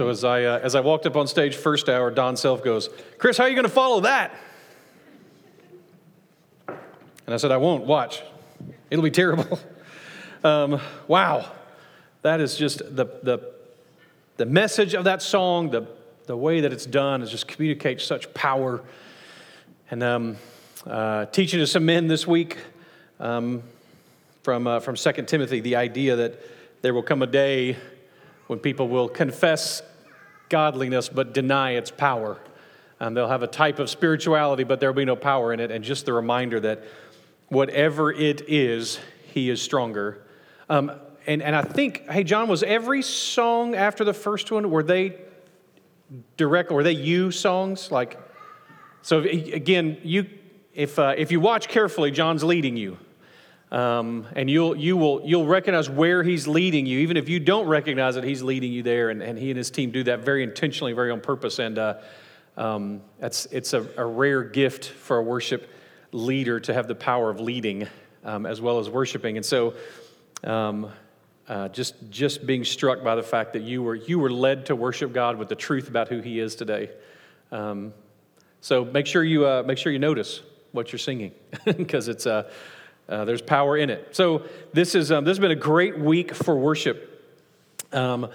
So as I, uh, as I walked up on stage first hour, Don Self goes, Chris, how are you going to follow that? And I said, I won't. Watch. It'll be terrible. Um, wow. That is just the, the, the message of that song, the, the way that it's done, is just communicates such power. And um, uh, teaching to some men this week um, from, uh, from 2 Timothy the idea that there will come a day when people will confess godliness but deny its power. And they'll have a type of spirituality, but there'll be no power in it. And just the reminder that whatever it is, He is stronger. Um, and, and I think, hey, John, was every song after the first one, were they direct, were they you songs? Like, so again, you, if, uh, if you watch carefully, John's leading you. Um, and you'll, you will, you'll recognize where he's leading you. Even if you don't recognize it, he's leading you there. And, and he and his team do that very intentionally, very on purpose. And uh, um, that's, it's a, a, rare gift for a worship leader to have the power of leading um, as well as worshiping. And so, um, uh, just, just being struck by the fact that you were, you were led to worship God with the truth about who He is today. Um, so make sure you, uh, make sure you notice what you're singing because it's. Uh, uh, there's power in it. So this is um, this has been a great week for worship. Um,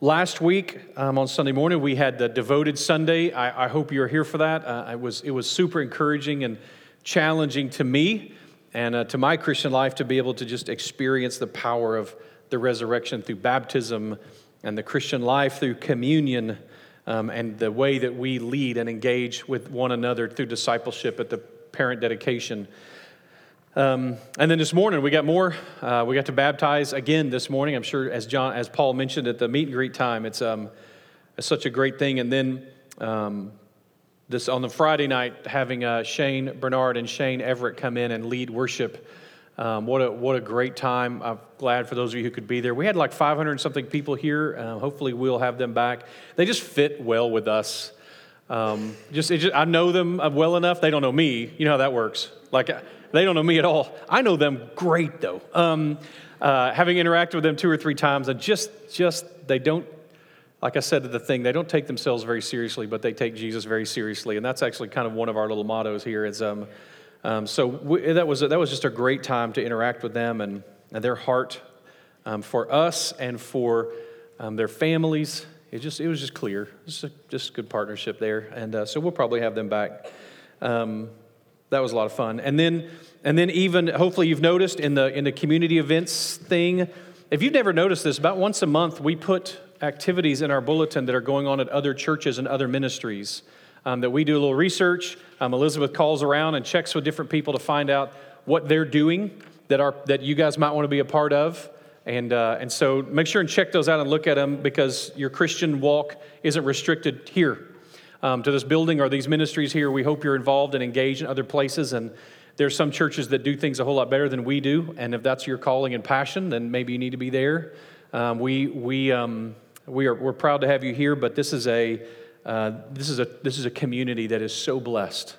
last week um, on Sunday morning we had the devoted Sunday. I, I hope you're here for that. Uh, it was it was super encouraging and challenging to me and uh, to my Christian life to be able to just experience the power of the resurrection through baptism and the Christian life through communion. Um, and the way that we lead and engage with one another through discipleship at the parent dedication. Um, and then this morning we got more. Uh, we got to baptize again this morning. I'm sure, as John, as Paul mentioned at the meet and greet time, it's, um, it's such a great thing. And then um, this on the Friday night, having uh, Shane Barnard and Shane Everett come in and lead worship. Um, what a what a great time! I'm glad for those of you who could be there. We had like 500 something people here. Uh, hopefully, we'll have them back. They just fit well with us. Um, just, just I know them well enough. They don't know me. You know how that works. Like they don't know me at all. I know them great, though. Um, uh, having interacted with them two or three times, and just, just, they don't, like I said to the thing, they don't take themselves very seriously, but they take Jesus very seriously. And that's actually kind of one of our little mottos here is, um, um, so we, that, was, that was just a great time to interact with them and, and their heart um, for us and for um, their families. It just, it was just clear. Just a, just good partnership there. And uh, so we'll probably have them back. Um, that was a lot of fun. And then, and then even hopefully you've noticed in the in the community events thing, if you've never noticed this, about once a month we put activities in our bulletin that are going on at other churches and other ministries. Um, that we do a little research. Um, Elizabeth calls around and checks with different people to find out what they're doing that are that you guys might want to be a part of. And, uh, and so make sure and check those out and look at them because your Christian walk isn't restricted here um, to this building or these ministries here. We hope you're involved and engaged in other places. And there's some churches that do things a whole lot better than we do. And if that's your calling and passion, then maybe you need to be there. Um, we, we, um, we are, we're proud to have you here, but this is a, uh, this is a, this is a community that is so blessed.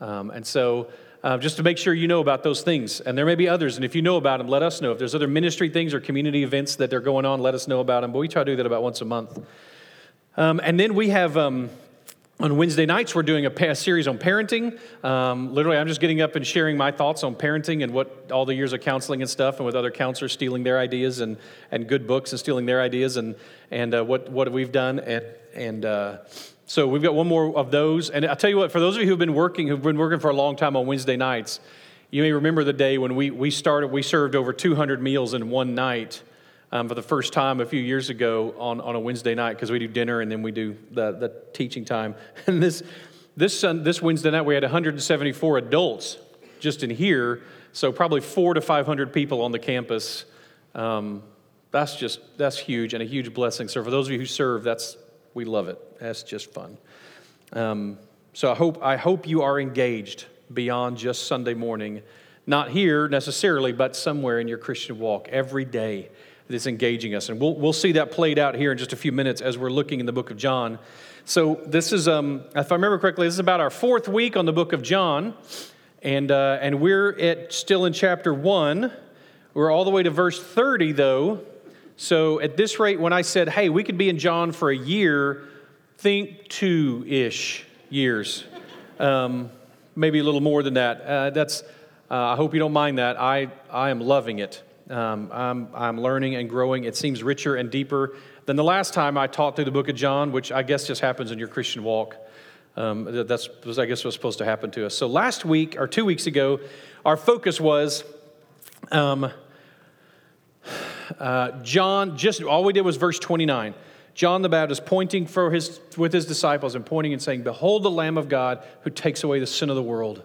Um, and so, uh, just to make sure you know about those things. And there may be others, and if you know about them, let us know. If there's other ministry things or community events that they're going on, let us know about them. But we try to do that about once a month. Um, and then we have um, on Wednesday nights, we're doing a, a series on parenting. Um, literally, I'm just getting up and sharing my thoughts on parenting and what all the years of counseling and stuff, and with other counselors stealing their ideas and, and good books and stealing their ideas and, and uh, what, what we've done. And, and uh, so we've got one more of those. And I'll tell you what, for those of you who've been working, who've been working for a long time on Wednesday nights, you may remember the day when we, we started, we served over 200 meals in one night um, for the first time a few years ago on, on a Wednesday night because we do dinner and then we do the, the teaching time. And this, this, this Wednesday night, we had 174 adults just in here, so probably four to 500 people on the campus. Um, that's just, that's huge and a huge blessing. So for those of you who serve, that's, we love it. That's just fun. Um, so I hope, I hope you are engaged beyond just Sunday morning. Not here necessarily, but somewhere in your Christian walk every day that's engaging us. And we'll, we'll see that played out here in just a few minutes as we're looking in the book of John. So, this is, um, if I remember correctly, this is about our fourth week on the book of John. And, uh, and we're at, still in chapter 1. We're all the way to verse 30, though. So at this rate, when I said, hey, we could be in John for a year, think two ish years. Um, maybe a little more than that. Uh, that's, uh, I hope you don't mind that. I, I am loving it. Um, I'm, I'm learning and growing. It seems richer and deeper than the last time I taught through the book of John, which I guess just happens in your Christian walk. Um, that's, I guess, was supposed to happen to us. So last week, or two weeks ago, our focus was um, uh, John, just all we did was verse 29. John the Baptist pointing for his, with his disciples and pointing and saying, Behold the Lamb of God who takes away the sin of the world.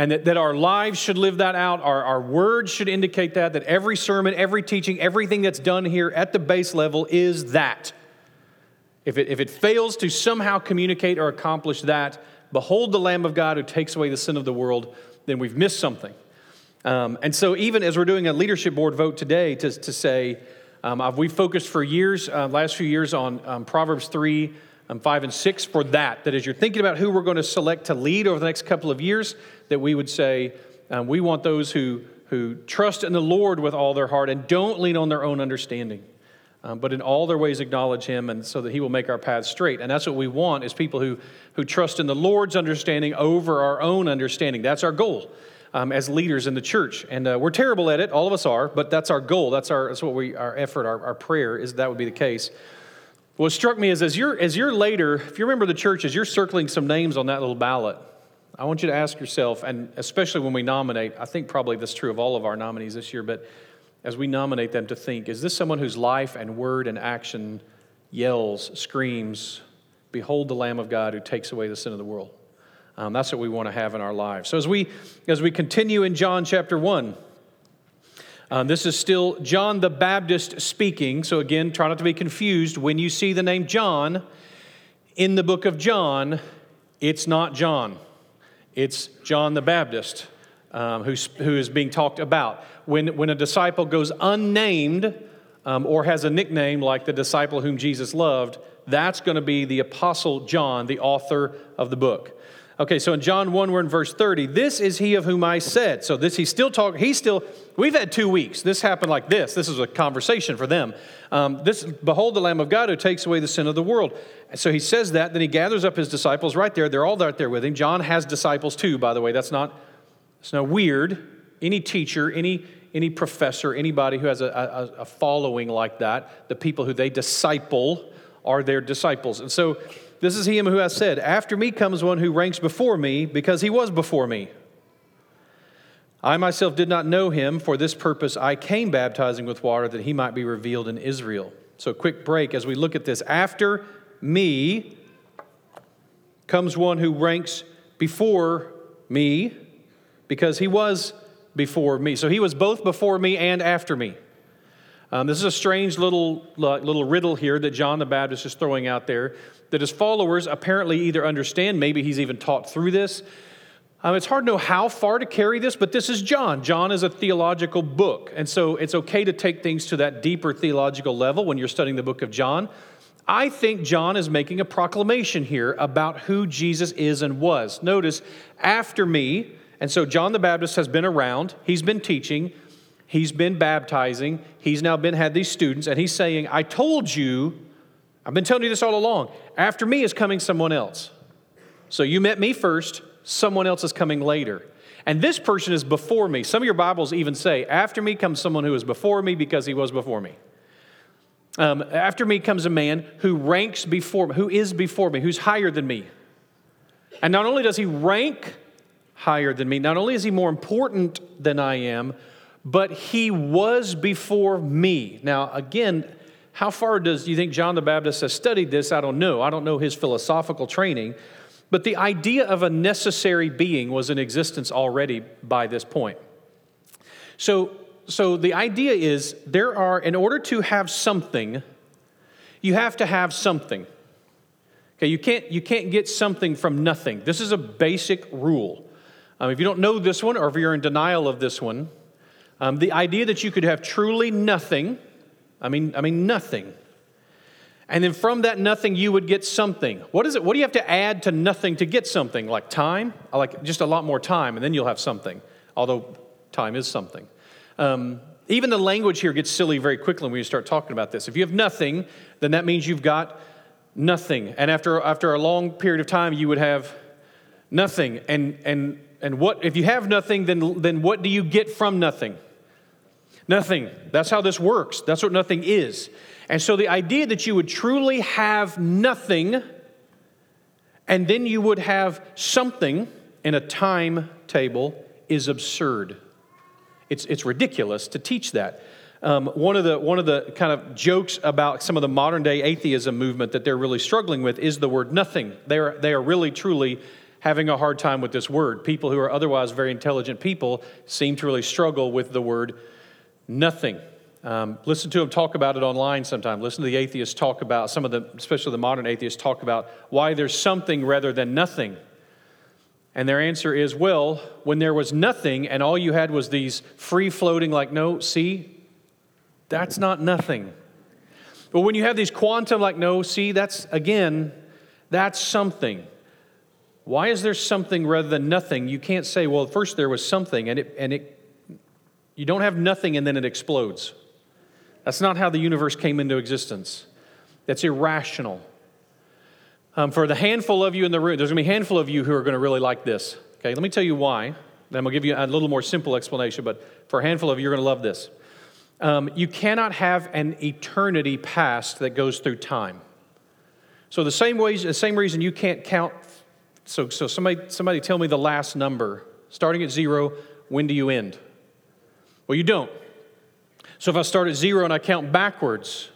And that, that our lives should live that out, our, our words should indicate that, that every sermon, every teaching, everything that's done here at the base level is that. If it, if it fails to somehow communicate or accomplish that, behold the Lamb of God who takes away the sin of the world, then we've missed something. Um, and so, even as we're doing a leadership board vote today to, to say, um, we've focused for years, uh, last few years, on um, Proverbs 3, um, 5, and 6 for that. That as you're thinking about who we're going to select to lead over the next couple of years, that we would say, um, we want those who, who trust in the Lord with all their heart and don't lean on their own understanding. Um, but in all their ways acknowledge him and so that he will make our paths straight and that's what we want is people who, who trust in the lord's understanding over our own understanding that's our goal um, as leaders in the church. And uh, we're terrible at it, all of us are, but that's our goal. That's, our, that's what we, our effort, our, our prayer is that would be the case. What struck me is as you're, as you're later, if you remember the church, as you're circling some names on that little ballot, I want you to ask yourself, and especially when we nominate, I think probably that's true of all of our nominees this year, but as we nominate them to think, is this someone whose life and word and action yells, screams, Behold the Lamb of God who takes away the sin of the world? Um, that's what we want to have in our lives. So as we as we continue in John chapter one, um, this is still John the Baptist speaking. So again, try not to be confused when you see the name John in the book of John. It's not John. It's John the Baptist um, who's, who is being talked about. When, when a disciple goes unnamed um, or has a nickname like the disciple whom Jesus loved, that's going to be the Apostle John, the author of the book. Okay, so in John 1, we're in verse 30. This is he of whom I said. So this, he's still talking, he's still, we've had two weeks. This happened like this. This is a conversation for them. Um, this, behold the Lamb of God who takes away the sin of the world. So he says that, then he gathers up his disciples right there. They're all right there with him. John has disciples too, by the way. That's not, it's not weird. Any teacher, any, any professor, anybody who has a, a, a following like that, the people who they disciple are their disciples. And so this is him who has said, After me comes one who ranks before me because he was before me. I myself did not know him. For this purpose I came baptizing with water that he might be revealed in Israel. So, quick break as we look at this. After me comes one who ranks before me because he was before me. So, he was both before me and after me. Um, this is a strange little, little riddle here that John the Baptist is throwing out there that his followers apparently either understand, maybe he's even taught through this. Um, it's hard to know how far to carry this, but this is John. John is a theological book. And so it's okay to take things to that deeper theological level when you're studying the book of John. I think John is making a proclamation here about who Jesus is and was. Notice, after me, and so John the Baptist has been around, he's been teaching, he's been baptizing, he's now been had these students, and he's saying, I told you, I've been telling you this all along. After me is coming someone else. So you met me first, someone else is coming later. And this person is before me. Some of your Bibles even say, After me comes someone who is before me because he was before me. Um, after me comes a man who ranks before me, who is before me, who's higher than me. And not only does he rank higher than me, not only is he more important than I am, but he was before me. Now, again, how far does you think John the Baptist has studied this? I don't know. I don't know his philosophical training. But the idea of a necessary being was in existence already by this point. So, so the idea is there are, in order to have something, you have to have something. Okay, you can't, you can't get something from nothing. This is a basic rule. Um, if you don't know this one, or if you're in denial of this one, um, the idea that you could have truly nothing, I mean, I mean nothing, and then from that nothing you would get something. What is it? What do you have to add to nothing to get something? Like time? Like just a lot more time, and then you'll have something. Although time is something. Um, even the language here gets silly very quickly when you start talking about this. If you have nothing, then that means you've got nothing. And after, after a long period of time, you would have nothing. And, and, and what, if you have nothing, then, then what do you get from nothing? Nothing. That's how this works. That's what nothing is. And so the idea that you would truly have nothing and then you would have something in a timetable is absurd. It's, it's ridiculous to teach that. Um, one, of the, one of the kind of jokes about some of the modern day atheism movement that they're really struggling with is the word nothing. They are, they are really, truly having a hard time with this word. People who are otherwise very intelligent people seem to really struggle with the word nothing. Um, listen to them talk about it online sometime. Listen to the atheists talk about, some of the, especially the modern atheists, talk about why there's something rather than nothing. And their answer is, well, when there was nothing and all you had was these free floating, like, no, see, that's not nothing. But when you have these quantum, like, no, see, that's, again, that's something. Why is there something rather than nothing? You can't say, well, first there was something, and it, and it, you don't have nothing and then it explodes. That's not how the universe came into existence. That's irrational. Um, for the handful of you in the room, there's going to be a handful of you who are going to really like this. Okay, let me tell you why. Then I'm going to give you a little more simple explanation, but for a handful of you, you're going to love this. Um, you cannot have an eternity past that goes through time. So the same ways, the same reason you can't count. So, so somebody, somebody tell me the last number, starting at zero. When do you end? Well, you don't. So if I start at zero and I count backwards,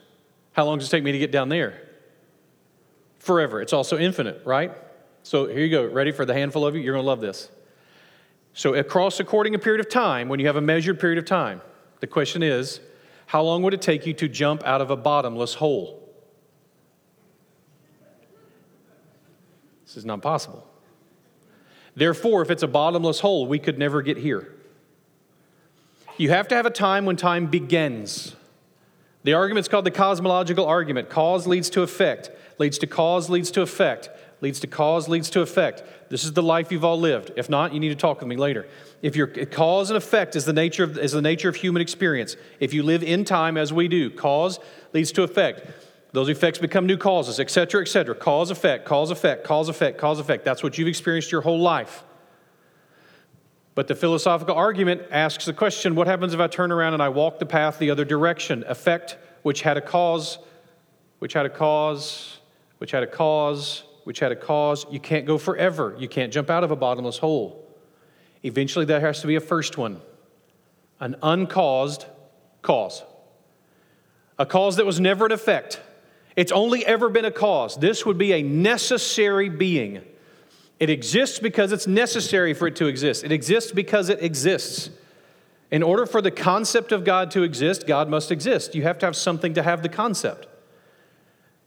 how long does it take me to get down there? Forever. It's also infinite, right? So here you go. Ready for the handful of you? You're going to love this. So, across according a period of time, when you have a measured period of time, the question is how long would it take you to jump out of a bottomless hole? This is not possible. Therefore, if it's a bottomless hole, we could never get here. You have to have a time when time begins. The argument is called the cosmological argument. Cause leads to effect, leads to cause, leads to effect, leads to cause, leads to effect. This is the life you've all lived. If not, you need to talk with me later. If your cause and effect is the nature of, is the nature of human experience, if you live in time as we do, cause leads to effect. Those effects become new causes, etc., etc. Cause, effect, cause, effect, cause, effect, cause, effect. That's what you've experienced your whole life. But the philosophical argument asks the question what happens if I turn around and I walk the path the other direction? Effect, which had a cause, which had a cause, which had a cause, which had a cause. You can't go forever. You can't jump out of a bottomless hole. Eventually, there has to be a first one an uncaused cause, a cause that was never an effect. It's only ever been a cause. This would be a necessary being. It exists because it's necessary for it to exist. It exists because it exists. In order for the concept of God to exist, God must exist. You have to have something to have the concept.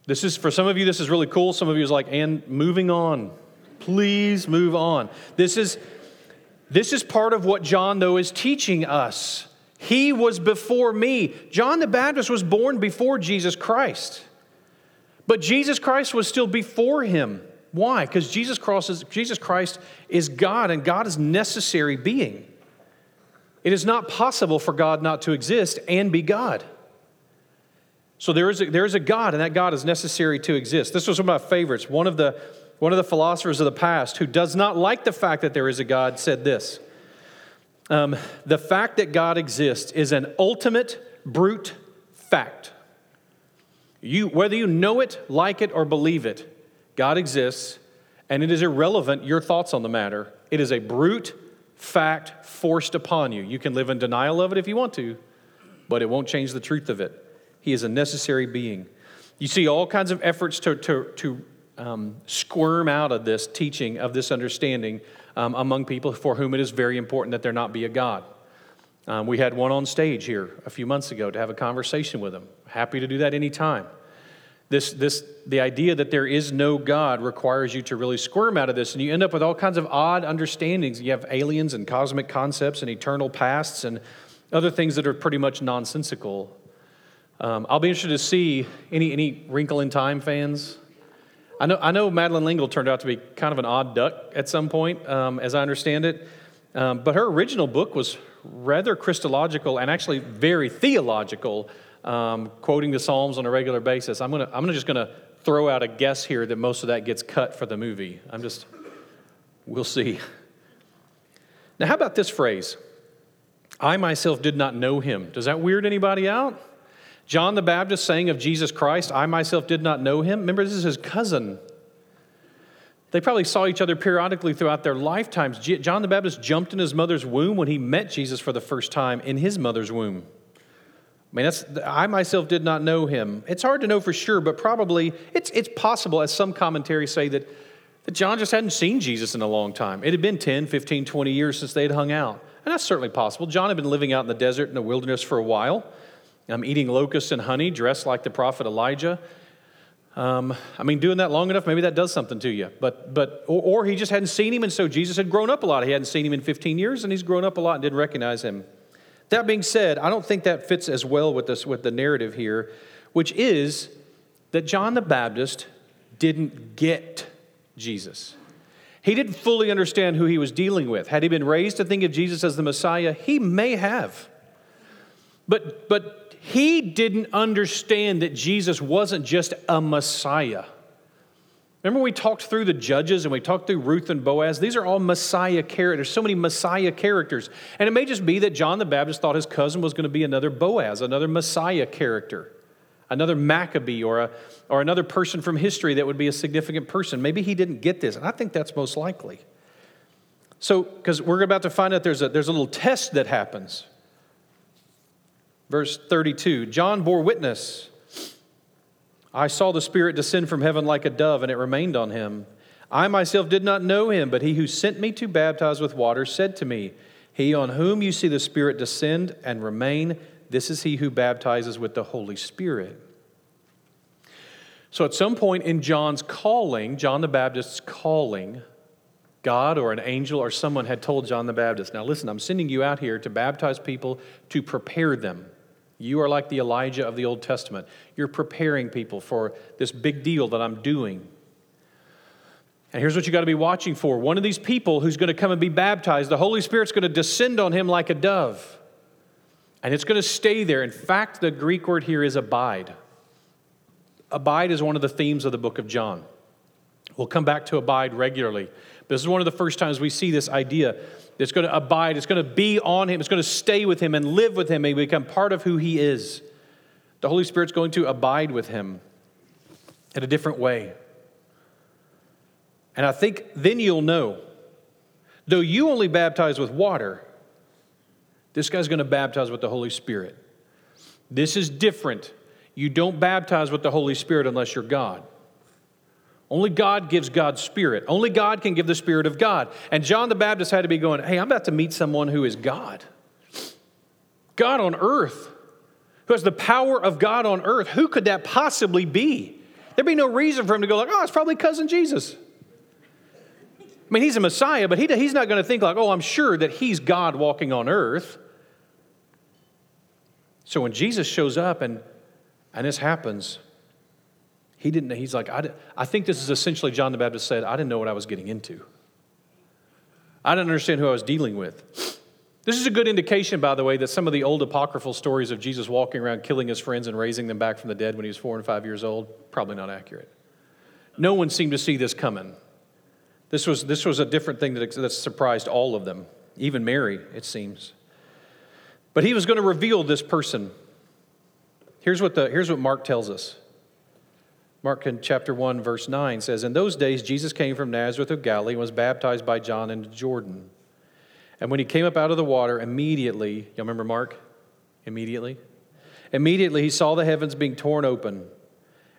This is, for some of you, this is really cool. Some of you is like, and moving on. Please move on. This is, this is part of what John, though, is teaching us. He was before me. John the Baptist was born before Jesus Christ. But Jesus Christ was still before him. Why? Because Jesus, Jesus Christ is God, and God is necessary being. It is not possible for God not to exist and be God. So there is, a, there is a God, and that God is necessary to exist. This was one of my favorites. One of, the, one of the philosophers of the past who does not like the fact that there is a God said this um, The fact that God exists is an ultimate brute fact. You, whether you know it, like it, or believe it, God exists, and it is irrelevant your thoughts on the matter. It is a brute fact forced upon you. You can live in denial of it if you want to, but it won't change the truth of it. He is a necessary being. You see all kinds of efforts to, to, to um, squirm out of this teaching, of this understanding um, among people for whom it is very important that there not be a God. Um, we had one on stage here a few months ago to have a conversation with him. Happy to do that anytime. This, this, the idea that there is no God requires you to really squirm out of this, and you end up with all kinds of odd understandings. You have aliens and cosmic concepts and eternal pasts and other things that are pretty much nonsensical. Um, I'll be interested to see any, any Wrinkle in Time fans. I know, I know Madeleine L'Engle turned out to be kind of an odd duck at some point, um, as I understand it. Um, but her original book was rather Christological and actually very theological, um, quoting the Psalms on a regular basis. I'm, gonna, I'm gonna just to throw out a guess here that most of that gets cut for the movie. I'm just, we'll see. Now, how about this phrase? I myself did not know him. Does that weird anybody out? John the Baptist saying of Jesus Christ, I myself did not know him. Remember, this is his cousin. They probably saw each other periodically throughout their lifetimes. John the Baptist jumped in his mother's womb when he met Jesus for the first time in his mother's womb. I mean, that's, I myself did not know him. It's hard to know for sure, but probably it's, it's possible, as some commentaries say, that, that John just hadn't seen Jesus in a long time. It had been 10, 15, 20 years since they had hung out. And that's certainly possible. John had been living out in the desert in the wilderness for a while, um, eating locusts and honey, dressed like the prophet Elijah. Um, I mean, doing that long enough, maybe that does something to you. But, but or, or he just hadn't seen him, and so Jesus had grown up a lot. He hadn't seen him in 15 years, and he's grown up a lot and didn't recognize him. That being said, I don't think that fits as well with this with the narrative here, which is that John the Baptist didn't get Jesus. He didn't fully understand who he was dealing with. Had he been raised to think of Jesus as the Messiah, he may have. But but he didn't understand that Jesus wasn't just a Messiah. Remember, we talked through the judges and we talked through Ruth and Boaz? These are all Messiah characters, so many Messiah characters. And it may just be that John the Baptist thought his cousin was going to be another Boaz, another Messiah character, another Maccabee, or, a, or another person from history that would be a significant person. Maybe he didn't get this, and I think that's most likely. So, because we're about to find out there's a, there's a little test that happens. Verse 32 John bore witness I saw the Spirit descend from heaven like a dove, and it remained on him. I myself did not know him, but he who sent me to baptize with water said to me, He on whom you see the Spirit descend and remain, this is he who baptizes with the Holy Spirit. So at some point in John's calling, John the Baptist's calling, God or an angel or someone had told John the Baptist, Now listen, I'm sending you out here to baptize people to prepare them you are like the Elijah of the Old Testament. You're preparing people for this big deal that I'm doing. And here's what you got to be watching for one of these people who's going to come and be baptized, the Holy Spirit's going to descend on him like a dove. And it's going to stay there. In fact, the Greek word here is abide. Abide is one of the themes of the book of John. We'll come back to abide regularly. This is one of the first times we see this idea it's going to abide, it's going to be on him, it's going to stay with him and live with him and become part of who he is. The Holy Spirit's going to abide with him in a different way. And I think then you'll know. Though you only baptize with water, this guy's going to baptize with the Holy Spirit. This is different. You don't baptize with the Holy Spirit unless you're God. Only God gives God's Spirit. Only God can give the Spirit of God. And John the Baptist had to be going, hey, I'm about to meet someone who is God. God on earth, who has the power of God on earth. Who could that possibly be? There'd be no reason for him to go like, oh, it's probably cousin Jesus. I mean, he's a Messiah, but he, he's not going to think like, oh, I'm sure that he's God walking on earth. So when Jesus shows up and, and this happens, he didn't, he's like, I, I think this is essentially John the Baptist said, I didn't know what I was getting into. I didn't understand who I was dealing with. This is a good indication, by the way, that some of the old apocryphal stories of Jesus walking around killing his friends and raising them back from the dead when he was four and five years old, probably not accurate. No one seemed to see this coming. This was, this was a different thing that, that surprised all of them, even Mary, it seems. But he was going to reveal this person. Here's what, the, here's what Mark tells us. Mark chapter 1, verse 9 says, In those days, Jesus came from Nazareth of Galilee and was baptized by John in Jordan. And when he came up out of the water, immediately, you remember Mark? Immediately? Immediately he saw the heavens being torn open,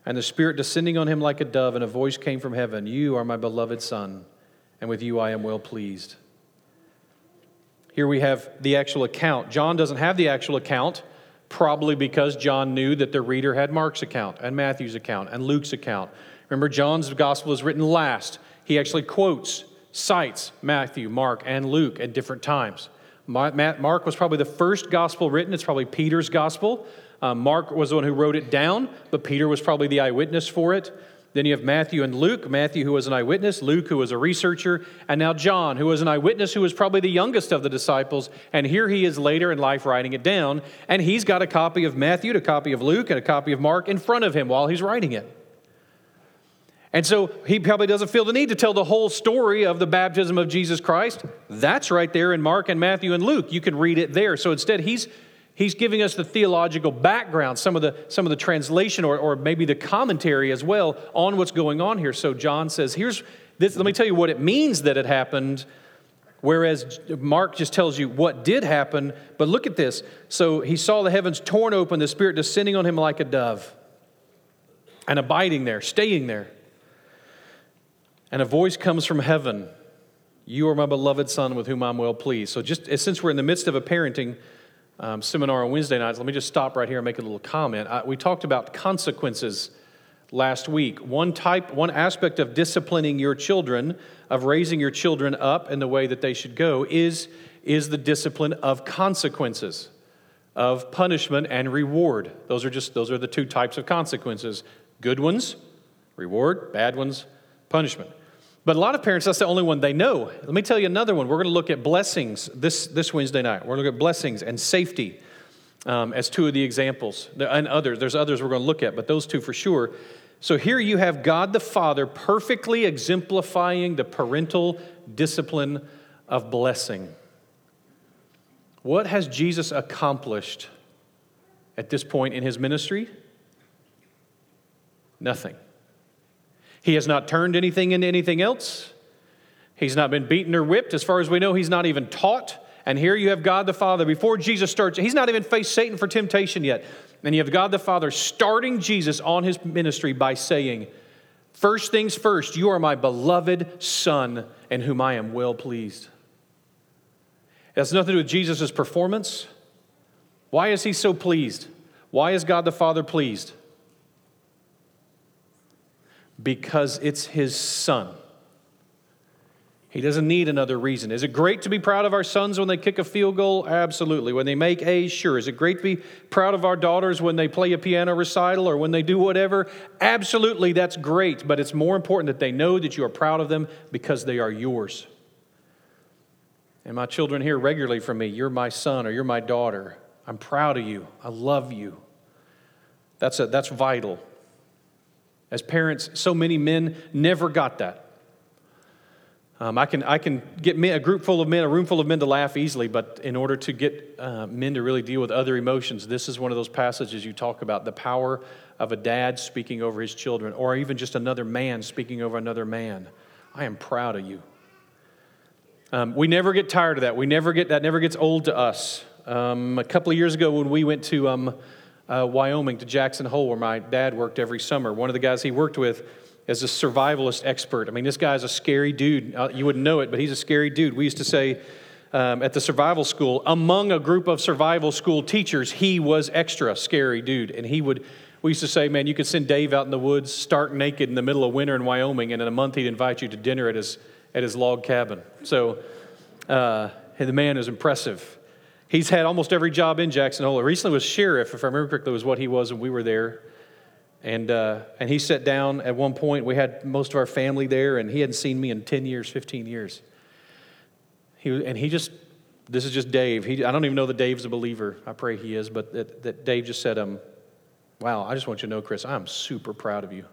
and the Spirit descending on him like a dove, and a voice came from heaven You are my beloved Son, and with you I am well pleased. Here we have the actual account. John doesn't have the actual account probably because John knew that the reader had Mark's account and Matthew's account and Luke's account. Remember, John's gospel is written last. He actually quotes, cites Matthew, Mark, and Luke at different times. Mark was probably the first gospel written. It's probably Peter's gospel. Um, Mark was the one who wrote it down, but Peter was probably the eyewitness for it. Then you have Matthew and Luke Matthew, who was an eyewitness, Luke, who was a researcher, and now John, who was an eyewitness, who was probably the youngest of the disciples. And here he is later in life writing it down. And he's got a copy of Matthew, a copy of Luke, and a copy of Mark in front of him while he's writing it. And so he probably doesn't feel the need to tell the whole story of the baptism of Jesus Christ. That's right there in Mark and Matthew and Luke. You can read it there. So instead, he's he's giving us the theological background, some of the, some of the translation or, or maybe the commentary as well on what's going on here. So John says, here's this, let me tell you what it means that it happened, whereas Mark just tells you what did happen. But look at this. So he saw the heavens torn open, the Spirit descending on him like a dove, and abiding there, staying there. And a voice comes from heaven. You are my beloved Son with whom I'm well pleased. So, just since we're in the midst of a parenting um, seminar on Wednesday nights, let me just stop right here and make a little comment. I, we talked about consequences last week. One type, one aspect of disciplining your children, of raising your children up in the way that they should go, is, is the discipline of consequences, of punishment and reward. Those are just those are the two types of consequences: good ones, reward; bad ones, punishment. But a lot of parents, that's the only one they know. Let me tell you another one. We're going to look at blessings this, this Wednesday night. We're going to look at blessings and safety um, as two of the examples, and others. There's others we're going to look at, but those two for sure. So here you have God the Father perfectly exemplifying the parental discipline of blessing. What has Jesus accomplished at this point in his ministry? Nothing. He has not turned anything into anything else. He's not been beaten or whipped. As far as we know, he's not even taught. And here you have God the Father. Before Jesus starts, he's not even faced Satan for temptation yet. And you have God the Father starting Jesus on his ministry by saying, First things first, you are my beloved Son, in whom I am well pleased. It has nothing to do with Jesus' performance. Why is he so pleased? Why is God the Father pleased? Because it's his son. He doesn't need another reason. Is it great to be proud of our sons when they kick a field goal? Absolutely. When they make A's, sure. Is it great to be proud of our daughters when they play a piano recital or when they do whatever? Absolutely, that's great. But it's more important that they know that you are proud of them because they are yours. And my children hear regularly from me, You're my son or you're my daughter. I'm proud of you. I love you. That's, a, that's vital. As parents, so many men never got that. Um, I, can, I can get men, a group full of men, a room full of men to laugh easily, but in order to get uh, men to really deal with other emotions, this is one of those passages you talk about the power of a dad speaking over his children, or even just another man speaking over another man. I am proud of you. Um, we never get tired of that. We never get that. Never gets old to us. Um, a couple of years ago, when we went to um, uh, Wyoming to Jackson Hole, where my dad worked every summer. One of the guys he worked with is a survivalist expert. I mean, this guy's a scary dude. Uh, you wouldn't know it, but he's a scary dude. We used to say um, at the survival school, among a group of survival school teachers, he was extra scary dude. And he would, we used to say, man, you could send Dave out in the woods, stark naked in the middle of winter in Wyoming, and in a month he'd invite you to dinner at his, at his log cabin. So uh, the man is impressive. He's had almost every job in Jackson Hole. Recently was sheriff, if I remember correctly, was what he was when we were there. And, uh, and he sat down at one point. We had most of our family there, and he hadn't seen me in 10 years, 15 years. He, and he just, this is just Dave. He, I don't even know that Dave's a believer. I pray he is, but that, that Dave just said, um, Wow, I just want you to know, Chris, I'm super proud of you.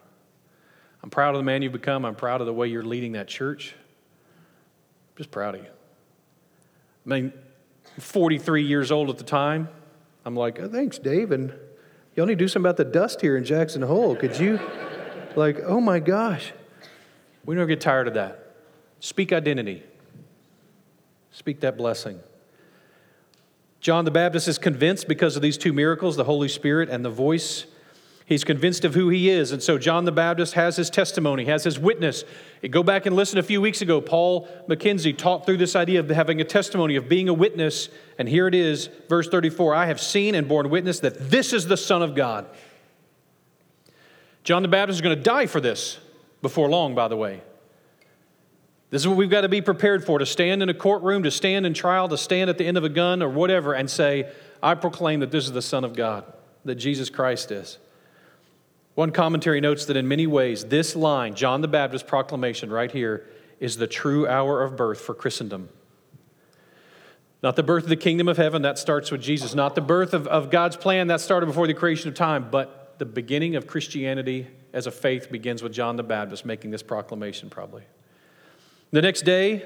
I'm proud of the man you've become. I'm proud of the way you're leading that church. I'm just proud of you. I mean, 43 years old at the time. I'm like, oh, thanks, Dave. And y'all need to do something about the dust here in Jackson Hole. Could you, like, oh my gosh. We never get tired of that. Speak identity, speak that blessing. John the Baptist is convinced because of these two miracles, the Holy Spirit and the voice He's convinced of who he is. And so John the Baptist has his testimony, has his witness. Go back and listen a few weeks ago. Paul McKenzie taught through this idea of having a testimony, of being a witness. And here it is, verse 34 I have seen and borne witness that this is the Son of God. John the Baptist is going to die for this before long, by the way. This is what we've got to be prepared for to stand in a courtroom, to stand in trial, to stand at the end of a gun or whatever and say, I proclaim that this is the Son of God, that Jesus Christ is. One commentary notes that in many ways, this line, John the Baptist's proclamation right here, is the true hour of birth for Christendom. Not the birth of the kingdom of heaven, that starts with Jesus. Not the birth of, of God's plan, that started before the creation of time. But the beginning of Christianity as a faith begins with John the Baptist making this proclamation, probably. The next day,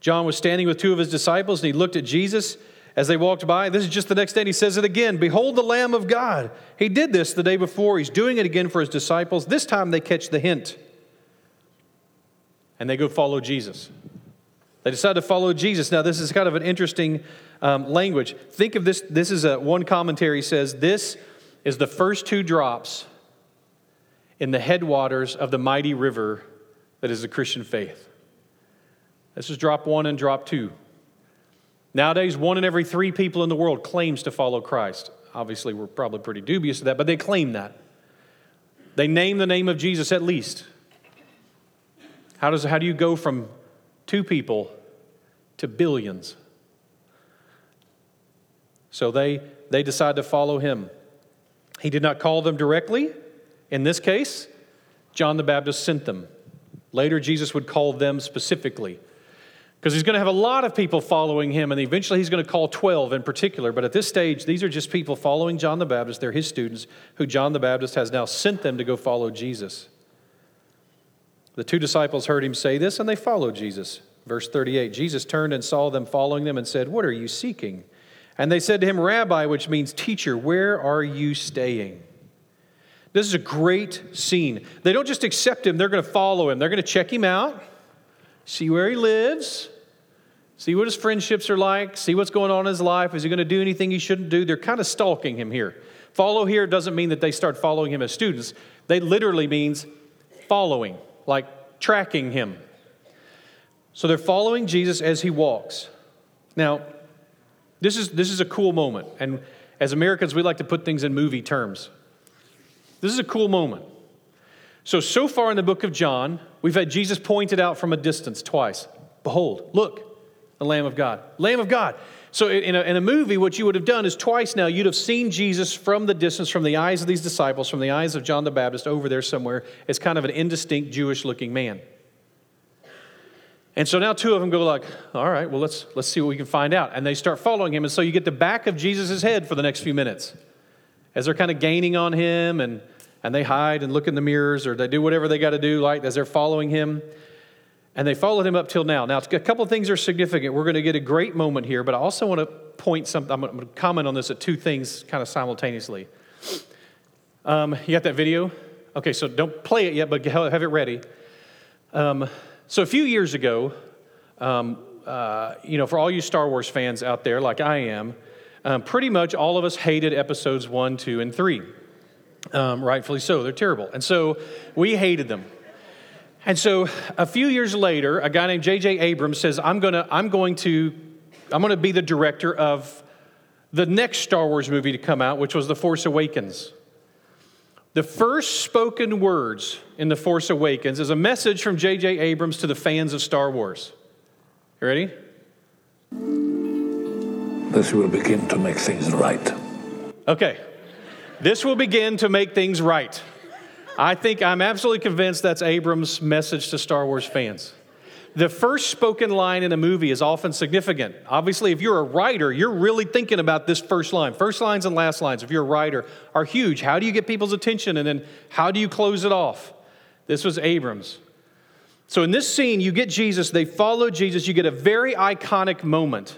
John was standing with two of his disciples and he looked at Jesus as they walked by. This is just the next day, and he says it again Behold the Lamb of God. He did this the day before. He's doing it again for his disciples. This time they catch the hint and they go follow Jesus. They decide to follow Jesus. Now, this is kind of an interesting um, language. Think of this. This is a one commentary says this is the first two drops in the headwaters of the mighty river that is the Christian faith. This is drop one and drop two. Nowadays, one in every three people in the world claims to follow Christ. Obviously, we're probably pretty dubious of that, but they claim that. They name the name of Jesus at least. How, does, how do you go from two people to billions? So they, they decide to follow him. He did not call them directly. In this case, John the Baptist sent them. Later, Jesus would call them specifically because he's going to have a lot of people following him, and eventually he's going to call 12 in particular. But at this stage, these are just people following John the Baptist. They're his students who John the Baptist has now sent them to go follow Jesus. The two disciples heard him say this, and they followed Jesus. Verse 38 Jesus turned and saw them following them and said, What are you seeking? And they said to him, Rabbi, which means teacher, where are you staying? This is a great scene. They don't just accept him, they're going to follow him. They're going to check him out, see where he lives, see what his friendships are like, see what's going on in his life. Is he going to do anything he shouldn't do? They're kind of stalking him here. Follow here doesn't mean that they start following him as students, they literally means following like tracking him. So they're following Jesus as he walks. Now, this is, this is a cool moment. And as Americans, we like to put things in movie terms. This is a cool moment. So, so far in the book of John, we've had Jesus pointed out from a distance twice. Behold, look, the Lamb of God. Lamb of God. So, in a, in a movie, what you would have done is twice now, you'd have seen Jesus from the distance, from the eyes of these disciples, from the eyes of John the Baptist over there somewhere, as kind of an indistinct Jewish looking man. And so now two of them go like, all right, well, let's, let's see what we can find out. And they start following him. And so you get the back of Jesus' head for the next few minutes as they're kind of gaining on him and, and they hide and look in the mirrors or they do whatever they got to do, like as they're following him. And they followed him up till now. Now, a couple of things are significant. We're going to get a great moment here, but I also want to point something. I'm going to comment on this at two things kind of simultaneously. Um, you got that video? Okay, so don't play it yet, but have it ready. Um, so a few years ago, um, uh, you know, for all you Star Wars fans out there, like I am, um, pretty much all of us hated episodes one, two, and three. Um, rightfully so, they're terrible. And so we hated them. And so a few years later, a guy named J.J. Abrams says, I'm, gonna, I'm, going to, I'm going to be the director of the next Star Wars movie to come out, which was The Force Awakens. The first spoken words in The Force Awakens is a message from J.J. Abrams to the fans of Star Wars. You ready? This will begin to make things right. Okay. This will begin to make things right. I think I'm absolutely convinced that's Abrams' message to Star Wars fans. The first spoken line in a movie is often significant. Obviously, if you're a writer, you're really thinking about this first line. First lines and last lines, if you're a writer, are huge. How do you get people's attention and then how do you close it off? This was Abrams. So in this scene, you get Jesus, they follow Jesus, you get a very iconic moment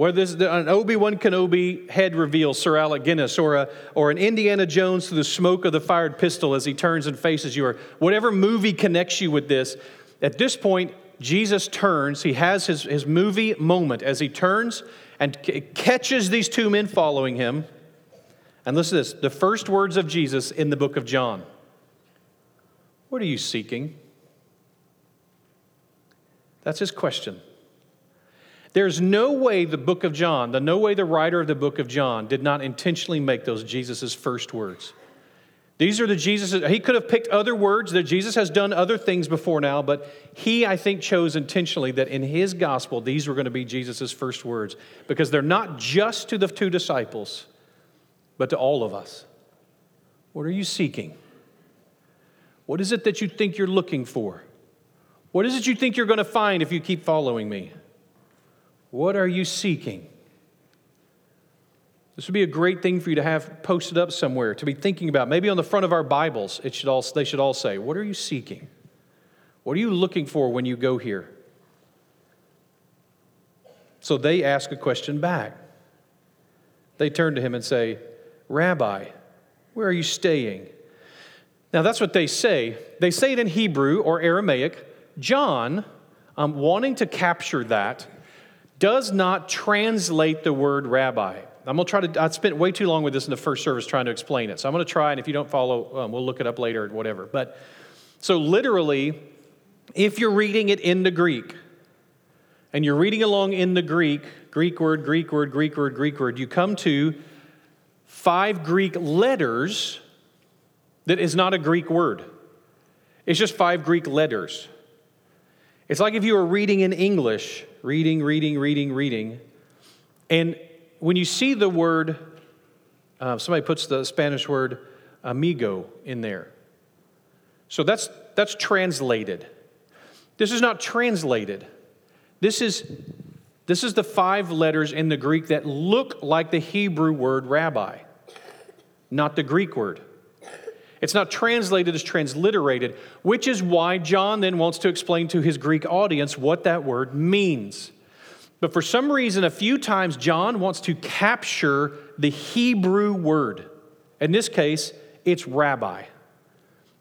where there's an Obi-Wan Kenobi head reveal, Sir Alec Guinness, or, a, or an Indiana Jones through the smoke of the fired pistol as he turns and faces you, or whatever movie connects you with this. At this point, Jesus turns, he has his, his movie moment as he turns and c- catches these two men following him. And listen to this the first words of Jesus in the book of John. What are you seeking? That's his question. There's no way the book of John, the no way the writer of the book of John did not intentionally make those Jesus' first words. These are the Jesus, he could have picked other words that Jesus has done other things before now, but he, I think, chose intentionally that in his gospel, these were going to be Jesus' first words because they're not just to the two disciples, but to all of us. What are you seeking? What is it that you think you're looking for? What is it you think you're going to find if you keep following me? What are you seeking? This would be a great thing for you to have posted up somewhere, to be thinking about. Maybe on the front of our Bibles, it should all, they should all say, What are you seeking? What are you looking for when you go here? So they ask a question back. They turn to him and say, Rabbi, where are you staying? Now that's what they say. They say it in Hebrew or Aramaic. John, um, wanting to capture that, does not translate the word rabbi. I'm going to try to, I spent way too long with this in the first service trying to explain it. So I'm going to try, and if you don't follow, um, we'll look it up later or whatever. But so literally, if you're reading it in the Greek, and you're reading along in the Greek, Greek word, Greek word, Greek word, Greek word, you come to five Greek letters that is not a Greek word. It's just five Greek letters. It's like if you were reading in English, reading, reading, reading, reading, and when you see the word, uh, somebody puts the Spanish word amigo in there. So that's, that's translated. This is not translated. This is, this is the five letters in the Greek that look like the Hebrew word rabbi, not the Greek word. It's not translated as transliterated, which is why John then wants to explain to his Greek audience what that word means. But for some reason, a few times, John wants to capture the Hebrew word. In this case, it's rabbi.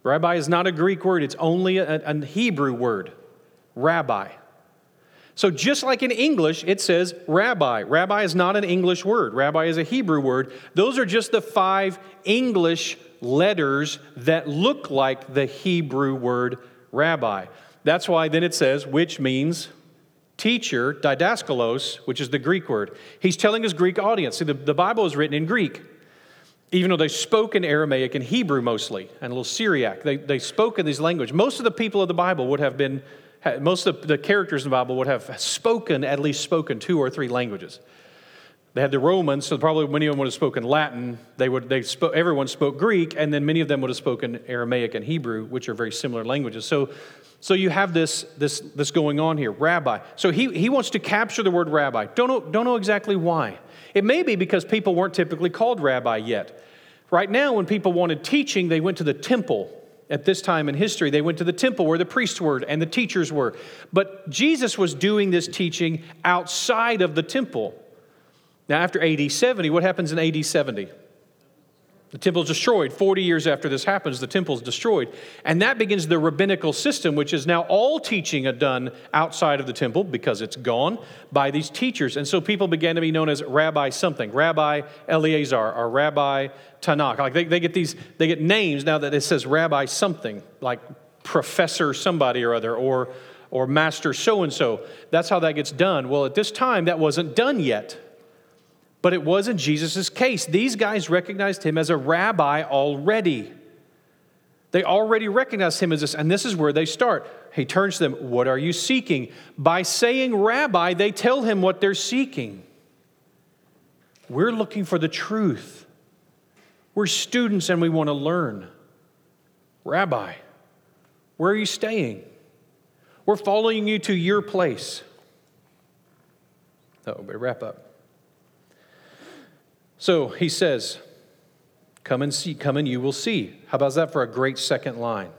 Rabbi is not a Greek word, it's only a, a Hebrew word, rabbi. So, just like in English, it says rabbi. Rabbi is not an English word, rabbi is a Hebrew word. Those are just the five English letters that look like the Hebrew word rabbi. That's why then it says, which means teacher, didaskalos, which is the Greek word. He's telling his Greek audience. See, the, the Bible is written in Greek, even though they spoke in Aramaic and Hebrew mostly, and a little Syriac. They, they spoke in these languages. Most of the people of the Bible would have been, most of the characters in the Bible would have spoken, at least spoken two or three languages. They had the Romans, so probably many of them would have spoken Latin. They would, they spoke, everyone spoke Greek, and then many of them would have spoken Aramaic and Hebrew, which are very similar languages. So, so you have this, this, this going on here, rabbi. So he, he wants to capture the word rabbi. Don't know, don't know exactly why. It may be because people weren't typically called rabbi yet. Right now, when people wanted teaching, they went to the temple. At this time in history, they went to the temple where the priests were and the teachers were. But Jesus was doing this teaching outside of the temple. Now, after AD 70, what happens in AD 70? The temple is destroyed. 40 years after this happens, the temple is destroyed. And that begins the rabbinical system, which is now all teaching done outside of the temple because it's gone by these teachers. And so people began to be known as Rabbi something, Rabbi Eleazar or Rabbi Tanakh. Like they, they get these, they get names now that it says Rabbi something, like Professor somebody or other, or, or Master so and so. That's how that gets done. Well, at this time, that wasn't done yet. But it was in Jesus' case. These guys recognized him as a rabbi already. They already recognized him as this, and this is where they start. He turns to them, What are you seeking? By saying rabbi, they tell him what they're seeking. We're looking for the truth. We're students and we want to learn. Rabbi, where are you staying? We're following you to your place. Oh, but wrap up. So he says, Come and see, come and you will see. How about that for a great second line?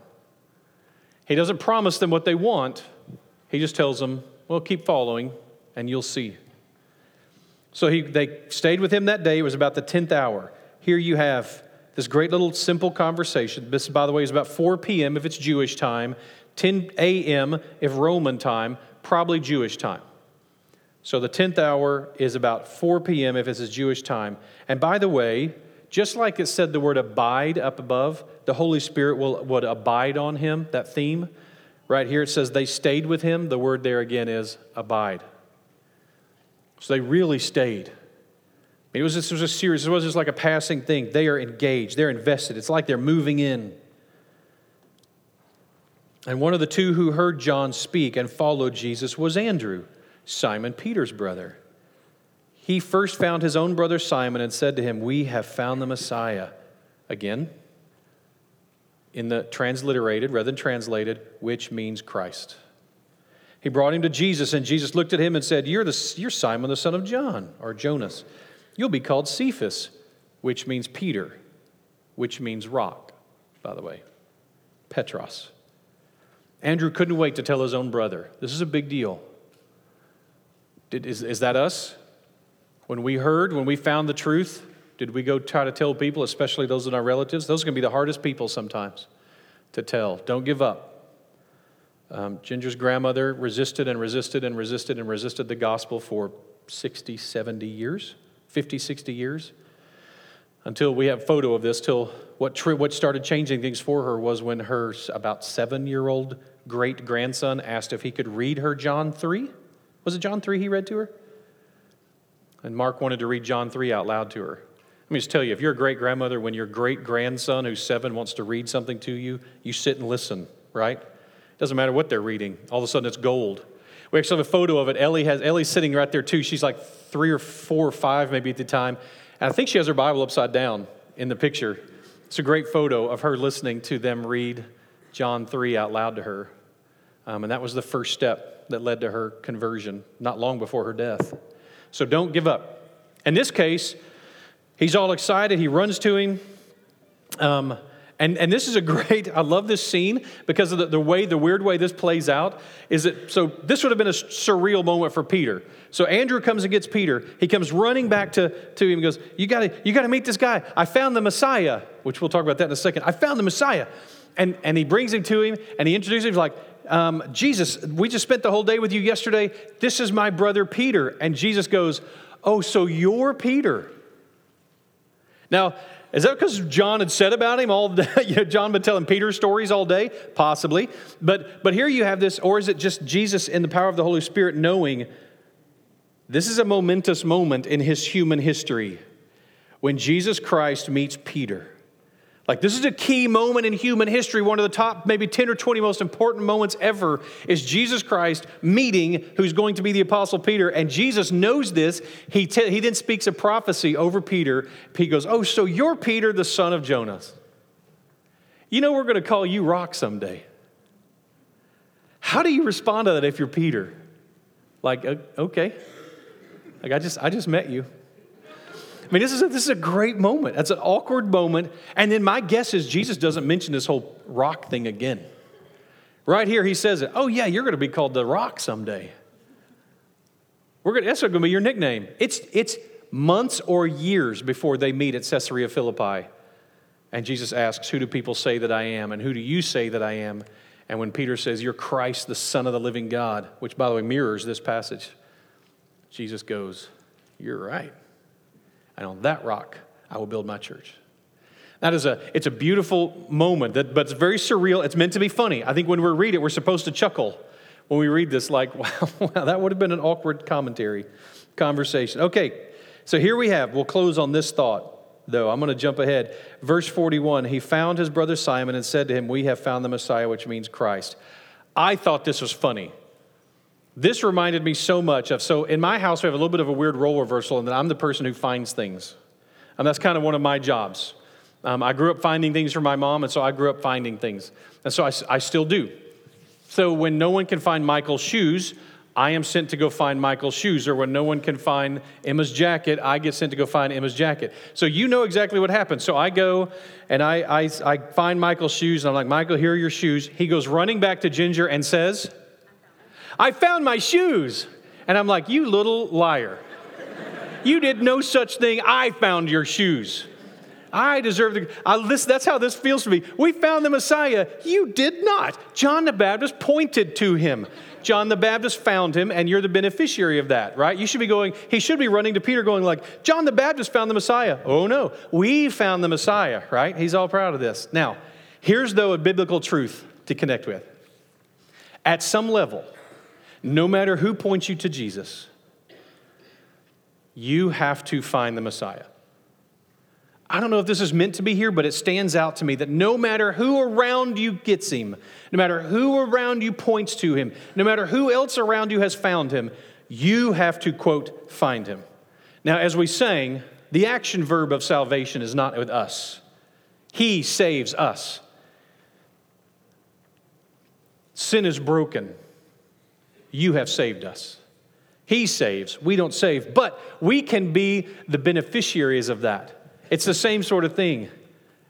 He doesn't promise them what they want, he just tells them, Well, keep following and you'll see. So he, they stayed with him that day. It was about the 10th hour. Here you have this great little simple conversation. This, by the way, is about 4 p.m. if it's Jewish time, 10 a.m. if Roman time, probably Jewish time. So the 10th hour is about 4 p.m. if it's a Jewish time. And by the way, just like it said the word abide up above, the Holy Spirit will, would abide on him, that theme. Right here it says they stayed with him. The word there again is abide. So they really stayed. It was, this was a series, it wasn't just like a passing thing. They are engaged, they're invested. It's like they're moving in. And one of the two who heard John speak and followed Jesus was Andrew. Simon Peter's brother. He first found his own brother Simon and said to him, We have found the Messiah. Again, in the transliterated rather than translated, which means Christ. He brought him to Jesus, and Jesus looked at him and said, You're, the, you're Simon, the son of John, or Jonas. You'll be called Cephas, which means Peter, which means rock, by the way. Petros. Andrew couldn't wait to tell his own brother. This is a big deal. Did, is, is that us? When we heard, when we found the truth, did we go try to tell people, especially those in our relatives? Those are going to be the hardest people sometimes to tell. Don't give up. Um, Ginger's grandmother resisted and resisted and resisted and resisted the gospel for 60, 70 years, 50, 60 years, until we have photo of this. Till what, tri- what started changing things for her was when her about seven year old great grandson asked if he could read her John 3. Was it John 3 he read to her? And Mark wanted to read John 3 out loud to her. Let me just tell you if you're a great grandmother, when your great grandson who's seven wants to read something to you, you sit and listen, right? Doesn't matter what they're reading. All of a sudden, it's gold. We actually have a photo of it. Ellie has Ellie's sitting right there too. She's like three or four or five maybe at the time, and I think she has her Bible upside down in the picture. It's a great photo of her listening to them read John three out loud to her, um, and that was the first step that led to her conversion, not long before her death. So don't give up. In this case, he's all excited. He runs to him. Um, and, and this is a great, I love this scene because of the, the way, the weird way this plays out. Is that, so this would have been a surreal moment for Peter. So Andrew comes and gets Peter. He comes running back to, to him and goes, You gotta, you gotta meet this guy. I found the Messiah, which we'll talk about that in a second. I found the Messiah. And, and he brings him to him and he introduces him like, um, Jesus, we just spent the whole day with you yesterday. This is my brother Peter. And Jesus goes, Oh, so you're Peter. Now, is that because John had said about him all day? you know, John been telling Peter stories all day? Possibly. But, but here you have this, or is it just Jesus in the power of the Holy Spirit knowing this is a momentous moment in his human history when Jesus Christ meets Peter? Like, this is a key moment in human history. One of the top, maybe 10 or 20 most important moments ever is Jesus Christ meeting who's going to be the Apostle Peter. And Jesus knows this. He, he then speaks a prophecy over Peter. He goes, Oh, so you're Peter, the son of Jonas. You know, we're going to call you Rock someday. How do you respond to that if you're Peter? Like, okay. Like, I just, I just met you. I mean, this is, a, this is a great moment. That's an awkward moment. And then my guess is Jesus doesn't mention this whole rock thing again. Right here, he says it. Oh, yeah, you're going to be called the rock someday. We're going to, that's going to be your nickname. It's, it's months or years before they meet at Caesarea Philippi. And Jesus asks, Who do people say that I am? And who do you say that I am? And when Peter says, You're Christ, the Son of the living God, which, by the way, mirrors this passage, Jesus goes, You're right and on that rock I will build my church. That is a, it's a beautiful moment, that, but it's very surreal. It's meant to be funny. I think when we read it, we're supposed to chuckle when we read this, like, wow, wow that would have been an awkward commentary, conversation. Okay, so here we have, we'll close on this thought, though. I'm going to jump ahead. Verse 41 He found his brother Simon and said to him, We have found the Messiah, which means Christ. I thought this was funny. This reminded me so much of, so in my house, we have a little bit of a weird role reversal in that I'm the person who finds things. And that's kind of one of my jobs. Um, I grew up finding things for my mom, and so I grew up finding things. And so I, I still do. So when no one can find Michael's shoes, I am sent to go find Michael's shoes. Or when no one can find Emma's jacket, I get sent to go find Emma's jacket. So you know exactly what happens. So I go and I, I, I find Michael's shoes, and I'm like, Michael, here are your shoes. He goes running back to Ginger and says, I found my shoes. And I'm like, You little liar. You did no such thing. I found your shoes. I deserve the. I, this, that's how this feels to me. We found the Messiah. You did not. John the Baptist pointed to him. John the Baptist found him, and you're the beneficiary of that, right? You should be going, he should be running to Peter, going like, John the Baptist found the Messiah. Oh no, we found the Messiah, right? He's all proud of this. Now, here's though a biblical truth to connect with. At some level, no matter who points you to Jesus, you have to find the Messiah. I don't know if this is meant to be here, but it stands out to me that no matter who around you gets him, no matter who around you points to him, no matter who else around you has found him, you have to, quote, find him. Now, as we sang, the action verb of salvation is not with us, he saves us. sin is broken. You have saved us. He saves, we don't save, but we can be the beneficiaries of that. It's the same sort of thing.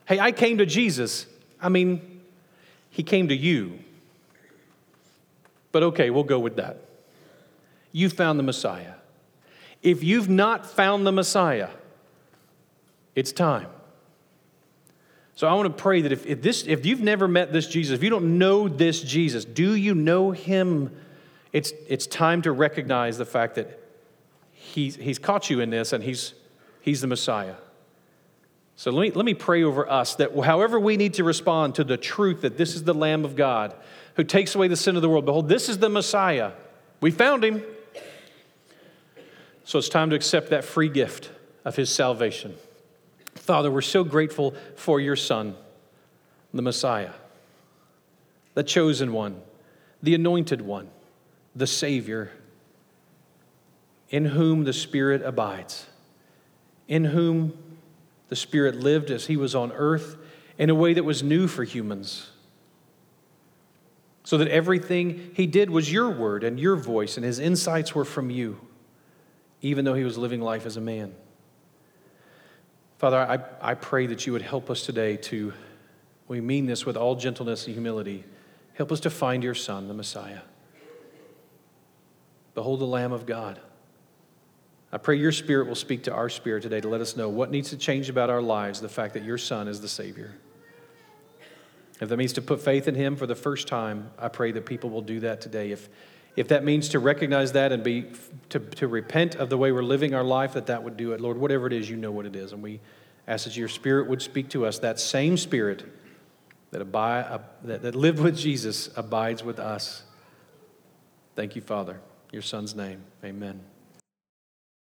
Hey, I came to Jesus. I mean, he came to you. But okay, we'll go with that. You found the Messiah. If you've not found the Messiah, it's time. So I want to pray that if, if, this, if you've never met this Jesus, if you don't know this Jesus, do you know him? It's, it's time to recognize the fact that he's, he's caught you in this and he's, he's the Messiah. So let me, let me pray over us that however we need to respond to the truth that this is the Lamb of God who takes away the sin of the world, behold, this is the Messiah. We found him. So it's time to accept that free gift of his salvation. Father, we're so grateful for your Son, the Messiah, the chosen one, the anointed one, the Savior, in whom the Spirit abides, in whom the Spirit lived as he was on earth in a way that was new for humans. So that everything he did was your word and your voice, and his insights were from you, even though he was living life as a man. Father, I, I pray that you would help us today to, we mean this with all gentleness and humility, help us to find your Son, the Messiah. Behold the Lamb of God. I pray your spirit will speak to our spirit today to let us know what needs to change about our lives, the fact that your Son is the Savior. If that means to put faith in Him for the first time, I pray that people will do that today. If, if that means to recognize that and be to, to repent of the way we're living our life, that that would do it. Lord, whatever it is, you know what it is. And we ask that your spirit would speak to us. That same spirit that, abide, uh, that, that lived with Jesus abides with us. Thank you, Father. Your son's name. Amen.